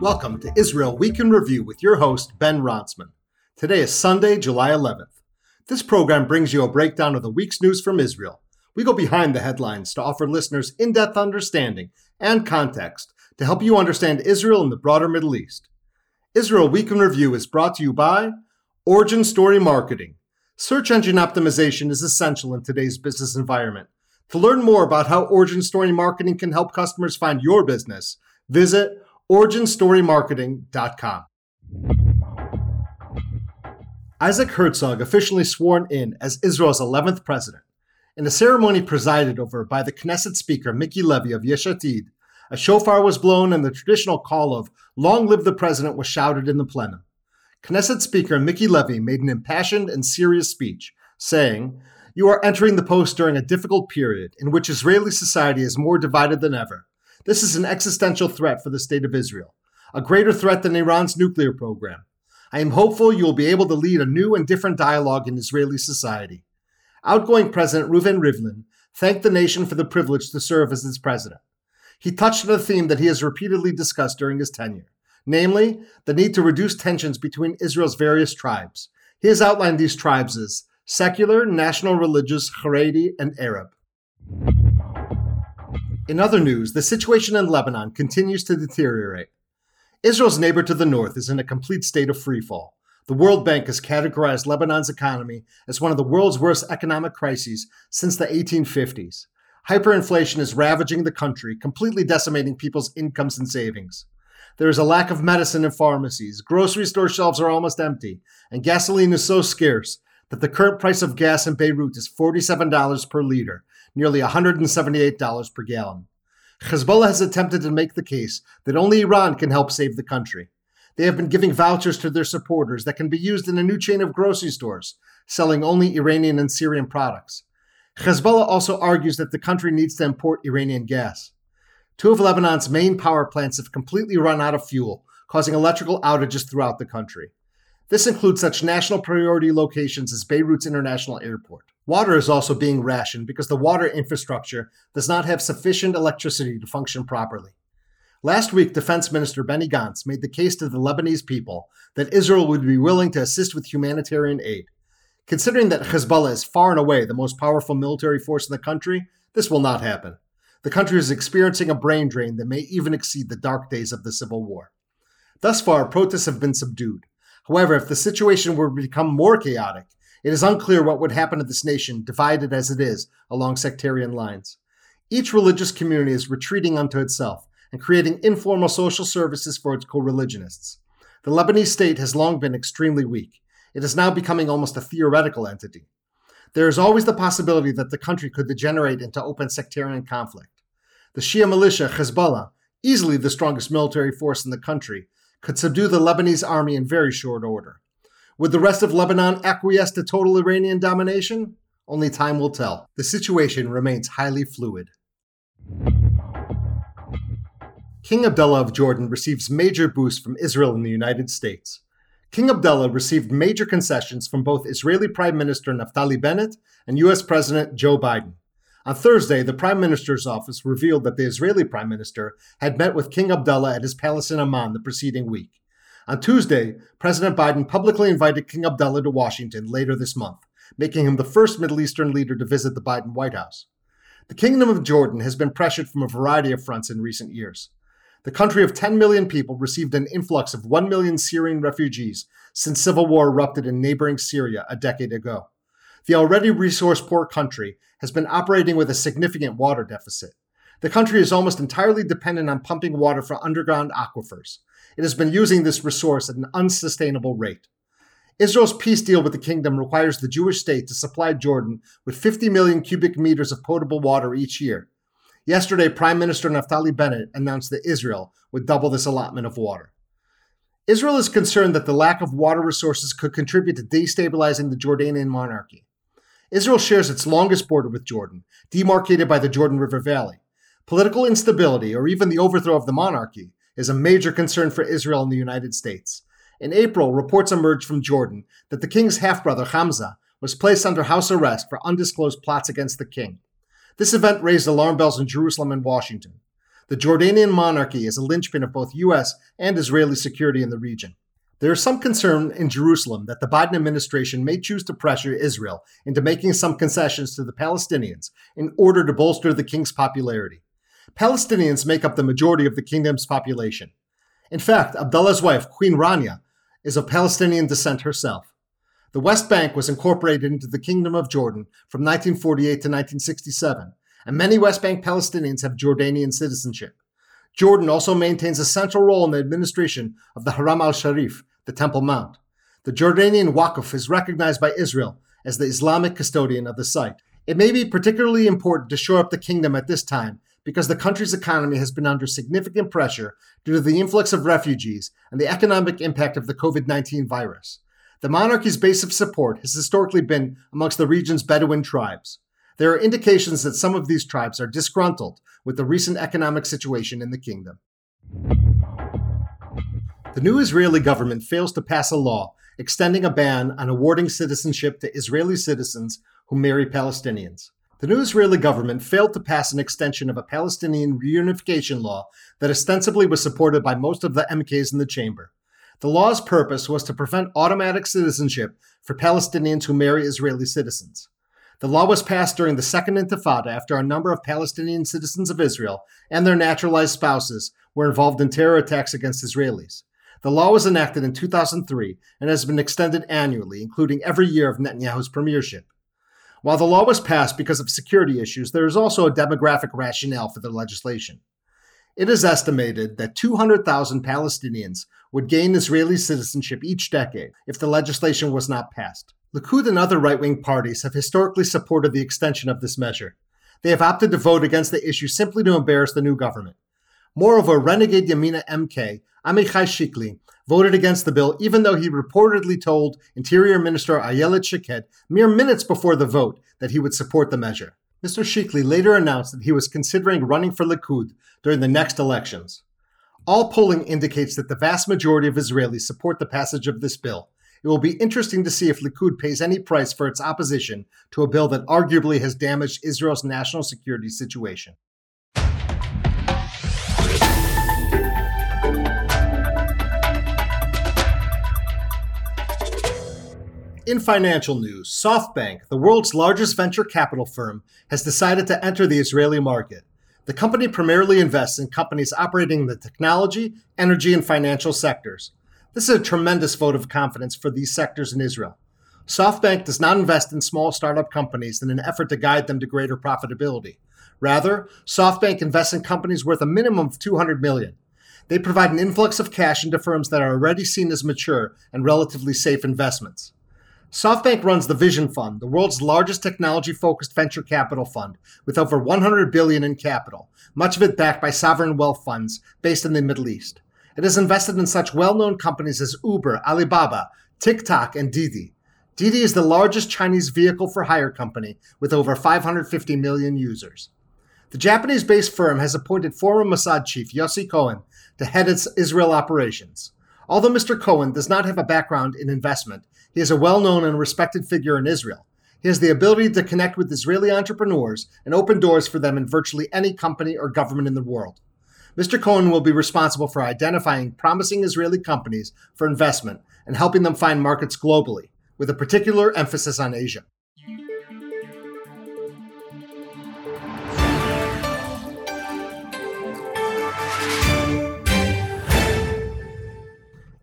Welcome to Israel Week in Review with your host, Ben Rontzman. Today is Sunday, July 11th. This program brings you a breakdown of the week's news from Israel. We go behind the headlines to offer listeners in depth understanding and context to help you understand Israel and the broader Middle East. Israel Week in Review is brought to you by Origin Story Marketing. Search engine optimization is essential in today's business environment. To learn more about how Origin Story Marketing can help customers find your business, visit originstorymarketing.com. Isaac Herzog officially sworn in as Israel's 11th president. In a ceremony presided over by the Knesset Speaker Mickey Levy of Yesh Atid, a shofar was blown and the traditional call of Long live the President was shouted in the plenum. Knesset Speaker Mickey Levy made an impassioned and serious speech, saying, You are entering the post during a difficult period in which Israeli society is more divided than ever. This is an existential threat for the state of Israel, a greater threat than Iran's nuclear program. I am hopeful you will be able to lead a new and different dialogue in Israeli society. Outgoing President Reuven Rivlin thanked the nation for the privilege to serve as its president. He touched on a theme that he has repeatedly discussed during his tenure, namely, the need to reduce tensions between Israel's various tribes. He has outlined these tribes as secular, national religious, Haredi, and Arab. In other news, the situation in Lebanon continues to deteriorate. Israel's neighbor to the north is in a complete state of freefall. The World Bank has categorized Lebanon's economy as one of the world's worst economic crises since the 1850s. Hyperinflation is ravaging the country, completely decimating people's incomes and savings. There is a lack of medicine in pharmacies, grocery store shelves are almost empty, and gasoline is so scarce that the current price of gas in Beirut is $47 per liter, nearly $178 per gallon. Hezbollah has attempted to make the case that only Iran can help save the country. They have been giving vouchers to their supporters that can be used in a new chain of grocery stores, selling only Iranian and Syrian products. Hezbollah also argues that the country needs to import Iranian gas. Two of Lebanon's main power plants have completely run out of fuel, causing electrical outages throughout the country. This includes such national priority locations as Beirut's International Airport. Water is also being rationed because the water infrastructure does not have sufficient electricity to function properly. Last week, Defense Minister Benny Gantz made the case to the Lebanese people that Israel would be willing to assist with humanitarian aid. Considering that Hezbollah is far and away the most powerful military force in the country, this will not happen. The country is experiencing a brain drain that may even exceed the dark days of the Civil War. Thus far, protests have been subdued. However, if the situation were to become more chaotic, it is unclear what would happen to this nation, divided as it is along sectarian lines. Each religious community is retreating unto itself and creating informal social services for its co religionists. The Lebanese state has long been extremely weak. It is now becoming almost a theoretical entity. There is always the possibility that the country could degenerate into open sectarian conflict. The Shia militia, Hezbollah, easily the strongest military force in the country, could subdue the Lebanese army in very short order. Would the rest of Lebanon acquiesce to total Iranian domination? Only time will tell. The situation remains highly fluid. King Abdullah of Jordan receives major boost from Israel and the United States. King Abdullah received major concessions from both Israeli Prime Minister Naftali Bennett and US President Joe Biden. On Thursday, the Prime Minister's office revealed that the Israeli Prime Minister had met with King Abdullah at his palace in Amman the preceding week. On Tuesday, President Biden publicly invited King Abdullah to Washington later this month, making him the first Middle Eastern leader to visit the Biden White House. The Kingdom of Jordan has been pressured from a variety of fronts in recent years. The country of 10 million people received an influx of 1 million Syrian refugees since civil war erupted in neighboring Syria a decade ago. The already resource poor country has been operating with a significant water deficit. The country is almost entirely dependent on pumping water from underground aquifers it has been using this resource at an unsustainable rate. Israel's peace deal with the kingdom requires the Jewish state to supply Jordan with 50 million cubic meters of potable water each year. Yesterday, Prime Minister Naftali Bennett announced that Israel would double this allotment of water. Israel is concerned that the lack of water resources could contribute to destabilizing the Jordanian monarchy. Israel shares its longest border with Jordan, demarcated by the Jordan River Valley. Political instability, or even the overthrow of the monarchy, is a major concern for Israel and the United States. In April, reports emerged from Jordan that the king's half brother, Hamza, was placed under house arrest for undisclosed plots against the king. This event raised alarm bells in Jerusalem and Washington. The Jordanian monarchy is a linchpin of both U.S. and Israeli security in the region. There is some concern in Jerusalem that the Biden administration may choose to pressure Israel into making some concessions to the Palestinians in order to bolster the king's popularity. Palestinians make up the majority of the kingdom's population. In fact, Abdullah's wife, Queen Rania, is of Palestinian descent herself. The West Bank was incorporated into the Kingdom of Jordan from 1948 to 1967, and many West Bank Palestinians have Jordanian citizenship. Jordan also maintains a central role in the administration of the Haram al Sharif, the Temple Mount. The Jordanian Waqf is recognized by Israel as the Islamic custodian of the site. It may be particularly important to shore up the kingdom at this time because the country's economy has been under significant pressure due to the influx of refugees and the economic impact of the COVID 19 virus. The monarchy's base of support has historically been amongst the region's Bedouin tribes. There are indications that some of these tribes are disgruntled with the recent economic situation in the kingdom. The new Israeli government fails to pass a law extending a ban on awarding citizenship to Israeli citizens who marry Palestinians. The new Israeli government failed to pass an extension of a Palestinian reunification law that ostensibly was supported by most of the MKs in the chamber. The law's purpose was to prevent automatic citizenship for Palestinians who marry Israeli citizens. The law was passed during the Second Intifada after a number of Palestinian citizens of Israel and their naturalized spouses were involved in terror attacks against Israelis. The law was enacted in 2003 and has been extended annually, including every year of Netanyahu's premiership. While the law was passed because of security issues, there is also a demographic rationale for the legislation. It is estimated that 200,000 Palestinians would gain Israeli citizenship each decade if the legislation was not passed. Likud and other right wing parties have historically supported the extension of this measure. They have opted to vote against the issue simply to embarrass the new government. Moreover, renegade Yamina MK Amichai Shikli voted against the bill, even though he reportedly told Interior Minister Ayelet Shaked mere minutes before the vote that he would support the measure. Mr. Shikli later announced that he was considering running for Likud during the next elections. All polling indicates that the vast majority of Israelis support the passage of this bill, it will be interesting to see if Likud pays any price for its opposition to a bill that arguably has damaged Israel's national security situation. In financial news, SoftBank, the world's largest venture capital firm, has decided to enter the Israeli market. The company primarily invests in companies operating in the technology, energy, and financial sectors. This is a tremendous vote of confidence for these sectors in Israel. SoftBank does not invest in small startup companies in an effort to guide them to greater profitability. Rather, SoftBank invests in companies worth a minimum of 200 million. They provide an influx of cash into firms that are already seen as mature and relatively safe investments. SoftBank runs the Vision Fund, the world's largest technology-focused venture capital fund, with over 100 billion in capital, much of it backed by sovereign wealth funds based in the Middle East. It has invested in such well known companies as Uber, Alibaba, TikTok, and Didi. Didi is the largest Chinese vehicle for hire company with over 550 million users. The Japanese based firm has appointed former Mossad chief Yossi Cohen to head its Israel operations. Although Mr. Cohen does not have a background in investment, he is a well known and respected figure in Israel. He has the ability to connect with Israeli entrepreneurs and open doors for them in virtually any company or government in the world. Mr. Cohen will be responsible for identifying promising Israeli companies for investment and helping them find markets globally, with a particular emphasis on Asia.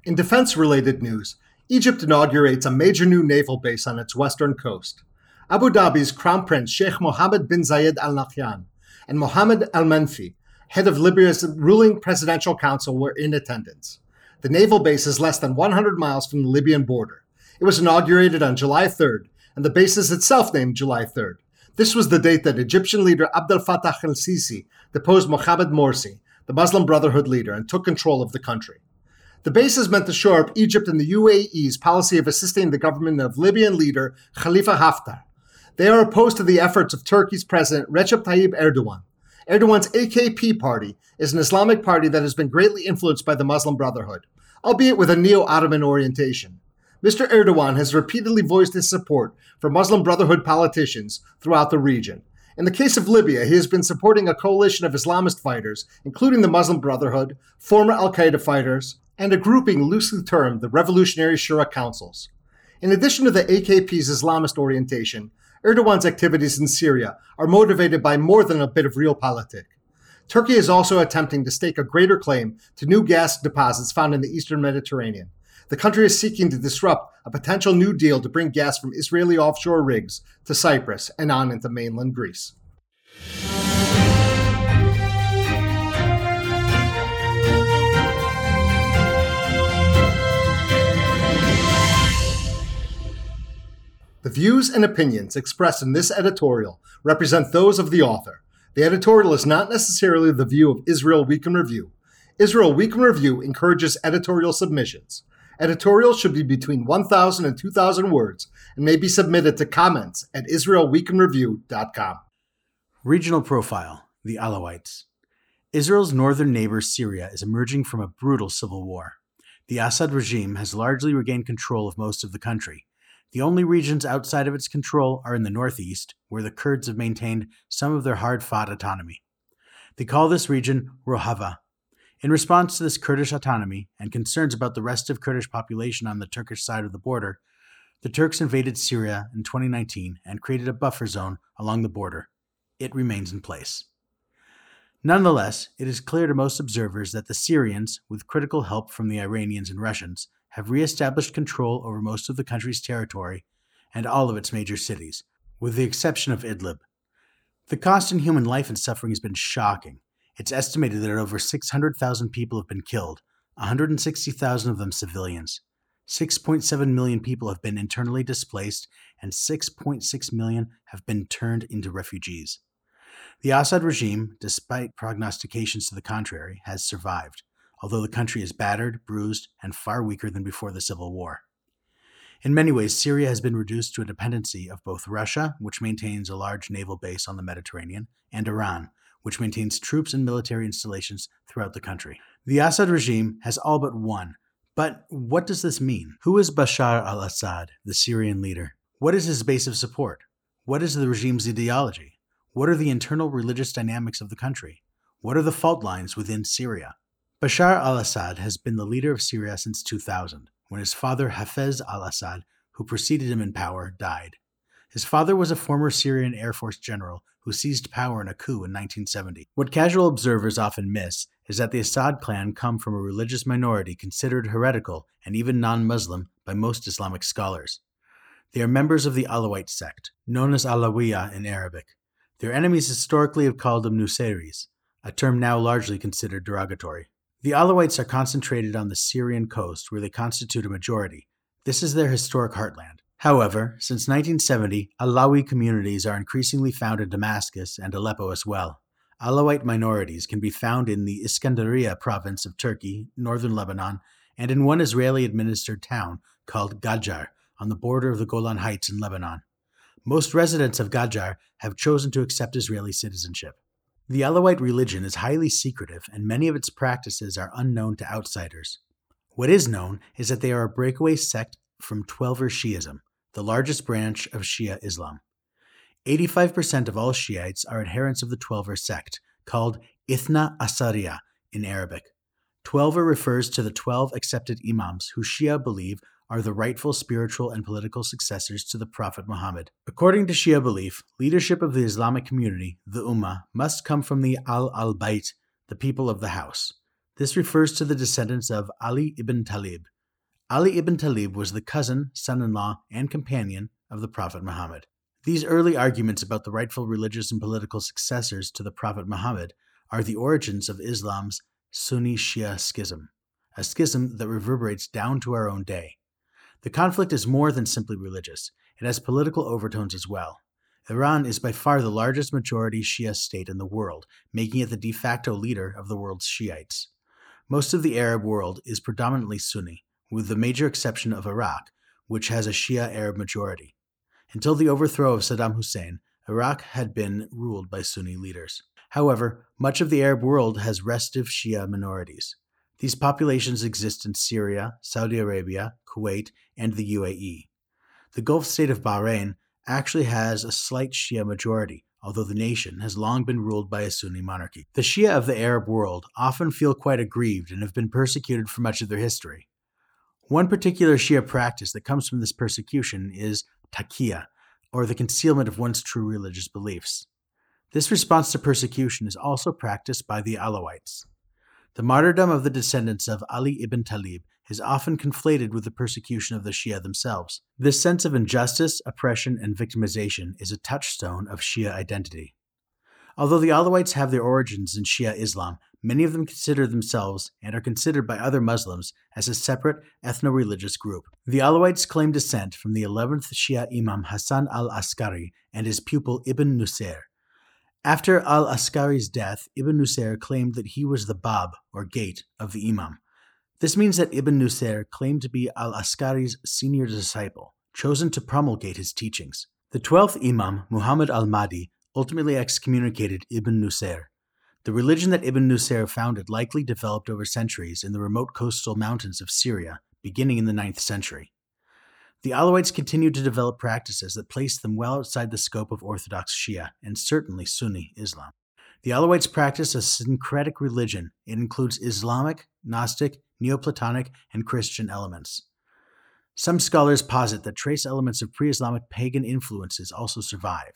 In defense related news, Egypt inaugurates a major new naval base on its western coast. Abu Dhabi's Crown Prince Sheikh Mohammed bin Zayed Al Nahyan and Mohammed Al Menfi head of Libya's ruling presidential council, were in attendance. The naval base is less than 100 miles from the Libyan border. It was inaugurated on July 3rd, and the base is itself named July 3rd. This was the date that Egyptian leader Abdel Fattah el Sisi deposed Mohamed Morsi, the Muslim Brotherhood leader, and took control of the country. The base is meant to shore up Egypt and the UAE's policy of assisting the government of Libyan leader Khalifa Haftar. They are opposed to the efforts of Turkey's President Recep Tayyip Erdogan Erdogan's AKP party is an Islamic party that has been greatly influenced by the Muslim Brotherhood, albeit with a neo Ottoman orientation. Mr. Erdogan has repeatedly voiced his support for Muslim Brotherhood politicians throughout the region. In the case of Libya, he has been supporting a coalition of Islamist fighters, including the Muslim Brotherhood, former Al Qaeda fighters, and a grouping loosely termed the Revolutionary Shura Councils. In addition to the AKP's Islamist orientation, Erdogan's activities in Syria are motivated by more than a bit of realpolitik. Turkey is also attempting to stake a greater claim to new gas deposits found in the eastern Mediterranean. The country is seeking to disrupt a potential new deal to bring gas from Israeli offshore rigs to Cyprus and on into mainland Greece. The views and opinions expressed in this editorial represent those of the author. The editorial is not necessarily the view of Israel Week in Review. Israel Week in Review encourages editorial submissions. Editorials should be between 1,000 and 2,000 words and may be submitted to comments at IsraelWeekinReview.com. Regional profile The Alawites. Israel's northern neighbor Syria is emerging from a brutal civil war. The Assad regime has largely regained control of most of the country, the only regions outside of its control are in the northeast, where the Kurds have maintained some of their hard fought autonomy. They call this region Rojava. In response to this Kurdish autonomy and concerns about the rest of Kurdish population on the Turkish side of the border, the Turks invaded Syria in 2019 and created a buffer zone along the border. It remains in place. Nonetheless, it is clear to most observers that the Syrians, with critical help from the Iranians and Russians, have re-established control over most of the country's territory and all of its major cities, with the exception of Idlib. The cost in human life and suffering has been shocking. It's estimated that over 600,000 people have been killed, 160,000 of them civilians. 6.7 million people have been internally displaced, and 6.6 million have been turned into refugees. The Assad regime, despite prognostications to the contrary, has survived although the country is battered, bruised, and far weaker than before the Civil War. In many ways, Syria has been reduced to a dependency of both Russia, which maintains a large naval base on the Mediterranean, and Iran, which maintains troops and military installations throughout the country. The Assad regime has all but won. But what does this mean? Who is Bashar al Assad, the Syrian leader? What is his base of support? What is the regime's ideology? What are the internal religious dynamics of the country? What are the fault lines within Syria? Bashar al Assad has been the leader of Syria since 2000, when his father Hafez al Assad, who preceded him in power, died. His father was a former Syrian Air Force general who seized power in a coup in 1970. What casual observers often miss is that the Assad clan come from a religious minority considered heretical and even non Muslim by most Islamic scholars. They are members of the Alawite sect, known as Alawiya in Arabic. Their enemies historically have called them Nusayris, a term now largely considered derogatory. The Alawites are concentrated on the Syrian coast, where they constitute a majority. This is their historic heartland. However, since 1970, Alawi communities are increasingly found in Damascus and Aleppo as well. Alawite minorities can be found in the Iskandariya province of Turkey, northern Lebanon, and in one Israeli administered town called Gajar on the border of the Golan Heights in Lebanon. Most residents of Gajar have chosen to accept Israeli citizenship. The Alawite religion is highly secretive, and many of its practices are unknown to outsiders. What is known is that they are a breakaway sect from Twelver Shiism, the largest branch of Shia Islam. 85% of all Shiites are adherents of the Twelver sect, called Ithna Asariya in Arabic. Twelver refers to the 12 accepted imams who Shia believe are the rightful spiritual and political successors to the Prophet Muhammad. According to Shia belief, leadership of the Islamic community, the Ummah, must come from the Ahl al Bayt, the people of the house. This refers to the descendants of Ali ibn Talib. Ali ibn Talib was the cousin, son in law, and companion of the Prophet Muhammad. These early arguments about the rightful religious and political successors to the Prophet Muhammad are the origins of Islam's Sunni Shia schism, a schism that reverberates down to our own day. The conflict is more than simply religious, it has political overtones as well. Iran is by far the largest majority Shia state in the world, making it the de facto leader of the world's Shiites. Most of the Arab world is predominantly Sunni, with the major exception of Iraq, which has a Shia Arab majority. Until the overthrow of Saddam Hussein, Iraq had been ruled by Sunni leaders. However, much of the Arab world has restive Shia minorities. These populations exist in Syria, Saudi Arabia, Kuwait, and the UAE. The Gulf state of Bahrain actually has a slight Shia majority, although the nation has long been ruled by a Sunni monarchy. The Shia of the Arab world often feel quite aggrieved and have been persecuted for much of their history. One particular Shia practice that comes from this persecution is taqiyya, or the concealment of one's true religious beliefs. This response to persecution is also practiced by the Alawites. The martyrdom of the descendants of Ali ibn Talib is often conflated with the persecution of the Shia themselves. This sense of injustice, oppression, and victimization is a touchstone of Shia identity. Although the Alawites have their origins in Shia Islam, many of them consider themselves and are considered by other Muslims as a separate ethno religious group. The Alawites claim descent from the 11th Shia Imam Hassan al Askari and his pupil Ibn Nusair. After al Askari's death, Ibn Nusair claimed that he was the Bab, or gate, of the Imam. This means that Ibn Nusair claimed to be al Askari's senior disciple, chosen to promulgate his teachings. The 12th Imam, Muhammad al Mahdi, ultimately excommunicated Ibn Nusair. The religion that Ibn Nusair founded likely developed over centuries in the remote coastal mountains of Syria, beginning in the 9th century. The Alawites continued to develop practices that placed them well outside the scope of Orthodox Shia and certainly Sunni Islam. The Alawites practice a syncretic religion. It includes Islamic, Gnostic, Neoplatonic, and Christian elements. Some scholars posit that trace elements of pre Islamic pagan influences also survive.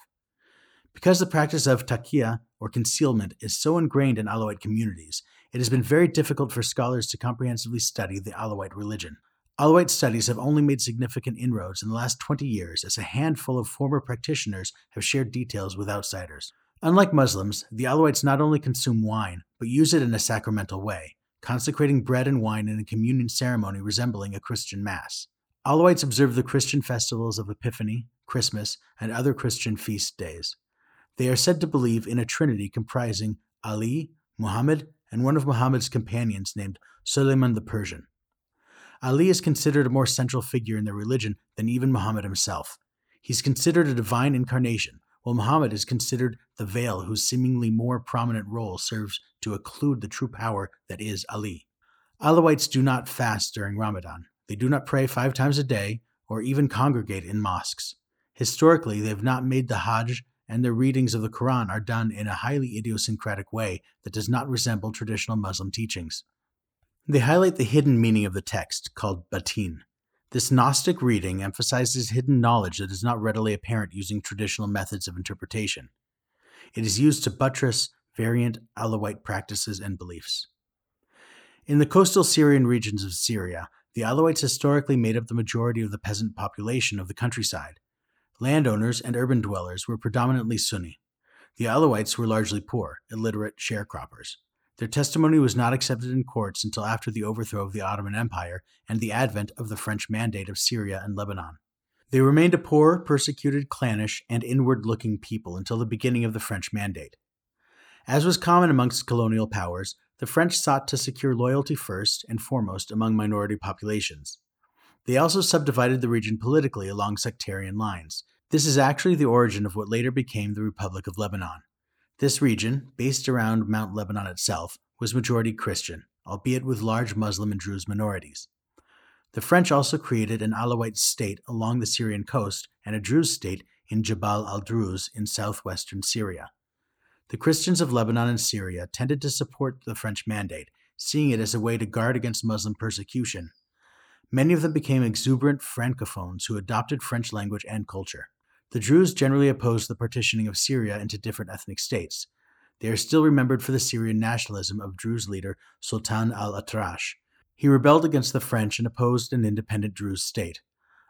Because the practice of taqiyya, or concealment, is so ingrained in Alawite communities, it has been very difficult for scholars to comprehensively study the Alawite religion. Alawite studies have only made significant inroads in the last 20 years as a handful of former practitioners have shared details with outsiders. Unlike Muslims, the Alawites not only consume wine, but use it in a sacramental way, consecrating bread and wine in a communion ceremony resembling a Christian Mass. Alawites observe the Christian festivals of Epiphany, Christmas, and other Christian feast days. They are said to believe in a trinity comprising Ali, Muhammad, and one of Muhammad's companions named Suleiman the Persian. Ali is considered a more central figure in their religion than even Muhammad himself. He's considered a divine incarnation, while Muhammad is considered the veil whose seemingly more prominent role serves to occlude the true power that is Ali. Alawites do not fast during Ramadan. They do not pray five times a day or even congregate in mosques. Historically, they have not made the Hajj and their readings of the Quran are done in a highly idiosyncratic way that does not resemble traditional Muslim teachings. They highlight the hidden meaning of the text, called batin. This Gnostic reading emphasizes hidden knowledge that is not readily apparent using traditional methods of interpretation. It is used to buttress variant Alawite practices and beliefs. In the coastal Syrian regions of Syria, the Alawites historically made up the majority of the peasant population of the countryside, Landowners and urban dwellers were predominantly Sunni. The Alawites were largely poor, illiterate sharecroppers. Their testimony was not accepted in courts until after the overthrow of the Ottoman Empire and the advent of the French Mandate of Syria and Lebanon. They remained a poor, persecuted, clannish, and inward looking people until the beginning of the French Mandate. As was common amongst colonial powers, the French sought to secure loyalty first and foremost among minority populations. They also subdivided the region politically along sectarian lines. This is actually the origin of what later became the Republic of Lebanon. This region, based around Mount Lebanon itself, was majority Christian, albeit with large Muslim and Druze minorities. The French also created an Alawite state along the Syrian coast and a Druze state in Jabal al Druze in southwestern Syria. The Christians of Lebanon and Syria tended to support the French mandate, seeing it as a way to guard against Muslim persecution Many of them became exuberant francophones who adopted French language and culture. The Druze generally opposed the partitioning of Syria into different ethnic states. They are still remembered for the Syrian nationalism of Druze leader Sultan al Atrash. He rebelled against the French and opposed an independent Druze state.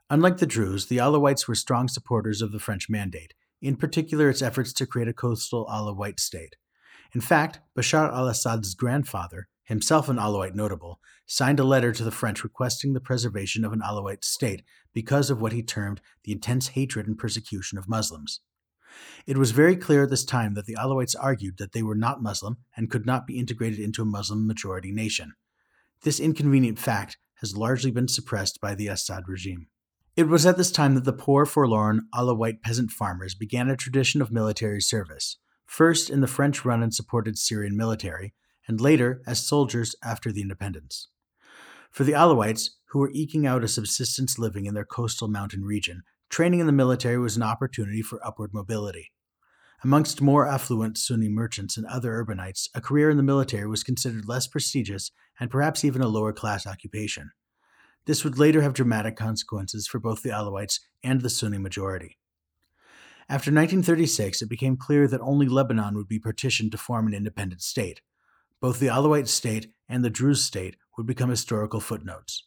Unlike the Druze, the Alawites were strong supporters of the French mandate, in particular its efforts to create a coastal Alawite state. In fact, Bashar al Assad's grandfather, himself an Alawite notable, signed a letter to the French requesting the preservation of an Alawite state because of what he termed the intense hatred and persecution of Muslims. It was very clear at this time that the Alawites argued that they were not Muslim and could not be integrated into a Muslim majority nation. This inconvenient fact has largely been suppressed by the Assad regime. It was at this time that the poor, forlorn Alawite peasant farmers began a tradition of military service, first in the French run and supported Syrian military, and later as soldiers after the independence. For the Alawites, who were eking out a subsistence living in their coastal mountain region, training in the military was an opportunity for upward mobility. Amongst more affluent Sunni merchants and other urbanites, a career in the military was considered less prestigious and perhaps even a lower class occupation. This would later have dramatic consequences for both the Alawites and the Sunni majority. After 1936, it became clear that only Lebanon would be partitioned to form an independent state. Both the Alawite state and the Druze state would become historical footnotes.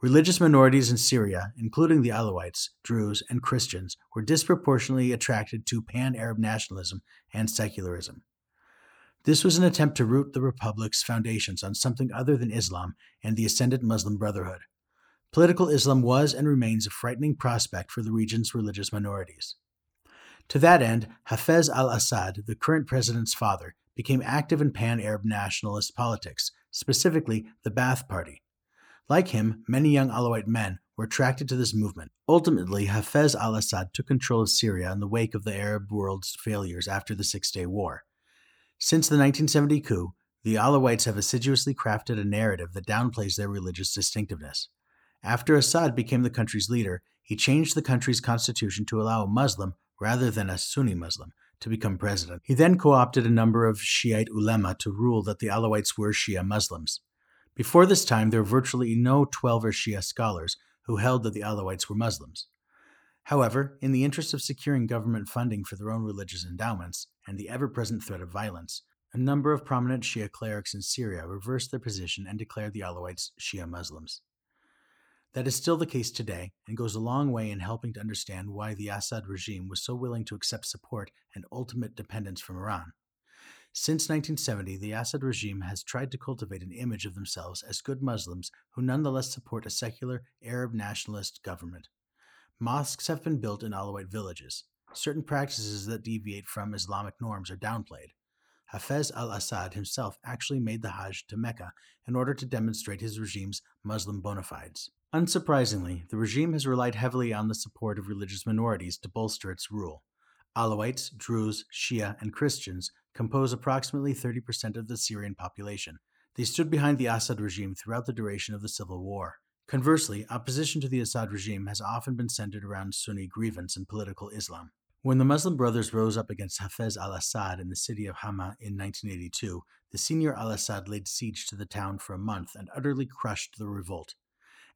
Religious minorities in Syria, including the Alawites, Druze, and Christians, were disproportionately attracted to pan Arab nationalism and secularism. This was an attempt to root the republic's foundations on something other than Islam and the ascendant Muslim Brotherhood. Political Islam was and remains a frightening prospect for the region's religious minorities. To that end, Hafez al Assad, the current president's father, became active in pan Arab nationalist politics, specifically the Ba'ath Party. Like him, many young Alawite men were attracted to this movement. Ultimately, Hafez al Assad took control of Syria in the wake of the Arab world's failures after the Six Day War. Since the 1970 coup, the Alawites have assiduously crafted a narrative that downplays their religious distinctiveness. After Assad became the country's leader, he changed the country's constitution to allow a Muslim, rather than a Sunni Muslim, to become president. He then co opted a number of Shiite ulema to rule that the Alawites were Shia Muslims. Before this time, there were virtually no Twelver Shia scholars who held that the Alawites were Muslims. However, in the interest of securing government funding for their own religious endowments and the ever present threat of violence, a number of prominent Shia clerics in Syria reversed their position and declared the Alawites Shia Muslims. That is still the case today and goes a long way in helping to understand why the Assad regime was so willing to accept support and ultimate dependence from Iran. Since 1970, the Assad regime has tried to cultivate an image of themselves as good Muslims who nonetheless support a secular Arab nationalist government. Mosques have been built in Alawite villages. Certain practices that deviate from Islamic norms are downplayed. Hafez al Assad himself actually made the Hajj to Mecca in order to demonstrate his regime's Muslim bona fides. Unsurprisingly, the regime has relied heavily on the support of religious minorities to bolster its rule. Alawites, Druze, Shia, and Christians compose approximately 30% of the Syrian population. They stood behind the Assad regime throughout the duration of the civil war. Conversely, opposition to the Assad regime has often been centered around Sunni grievance and political Islam. When the Muslim Brothers rose up against Hafez al Assad in the city of Hama in 1982, the senior al Assad laid siege to the town for a month and utterly crushed the revolt.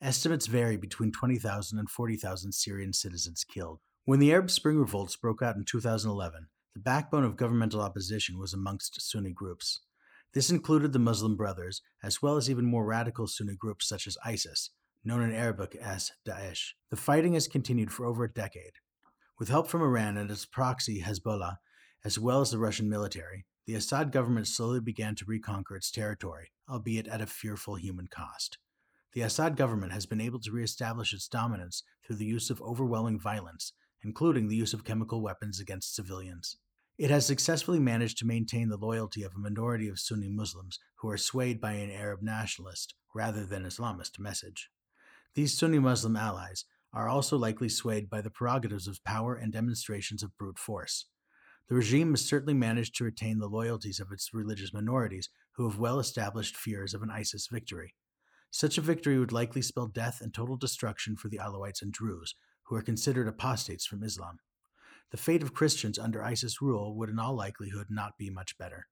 Estimates vary between 20,000 and 40,000 Syrian citizens killed. When the Arab Spring revolts broke out in 2011, the backbone of governmental opposition was amongst Sunni groups. This included the Muslim Brothers, as well as even more radical Sunni groups such as ISIS, known in Arabic as Daesh. The fighting has continued for over a decade. With help from Iran and its proxy Hezbollah, as well as the Russian military, the Assad government slowly began to reconquer its territory, albeit at a fearful human cost the Assad government has been able to reestablish its dominance through the use of overwhelming violence, including the use of chemical weapons against civilians. It has successfully managed to maintain the loyalty of a minority of Sunni Muslims who are swayed by an Arab nationalist rather than Islamist message. These Sunni Muslim allies are also likely swayed by the prerogatives of power and demonstrations of brute force. The regime has certainly managed to retain the loyalties of its religious minorities who have well established fears of an ISIS victory. Such a victory would likely spell death and total destruction for the Alawites and Druze, who are considered apostates from Islam. The fate of Christians under ISIS rule would in all likelihood not be much better.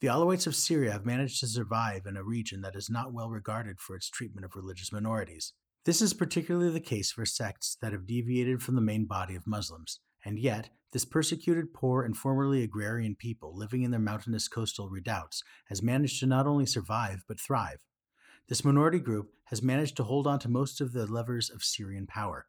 The Alawites of Syria have managed to survive in a region that is not well regarded for its treatment of religious minorities. This is particularly the case for sects that have deviated from the main body of Muslims, and yet, this persecuted, poor, and formerly agrarian people living in their mountainous coastal redoubts has managed to not only survive but thrive. This minority group has managed to hold on to most of the levers of Syrian power.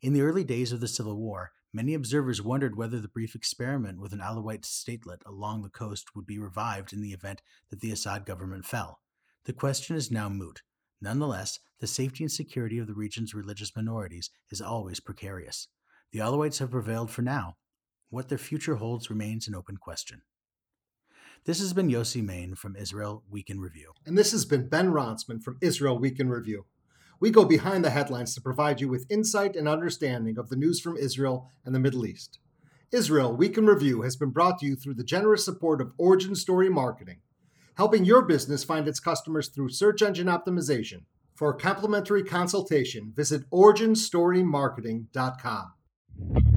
In the early days of the civil war, many observers wondered whether the brief experiment with an Alawite statelet along the coast would be revived in the event that the Assad government fell. The question is now moot. Nonetheless, the safety and security of the region's religious minorities is always precarious. The Alawites have prevailed for now. What their future holds remains an open question. This has been Yossi Main from Israel Week in Review. And this has been Ben Ronsman from Israel Week in Review. We go behind the headlines to provide you with insight and understanding of the news from Israel and the Middle East. Israel Week in Review has been brought to you through the generous support of Origin Story Marketing, helping your business find its customers through search engine optimization. For a complimentary consultation, visit originstorymarketing.com.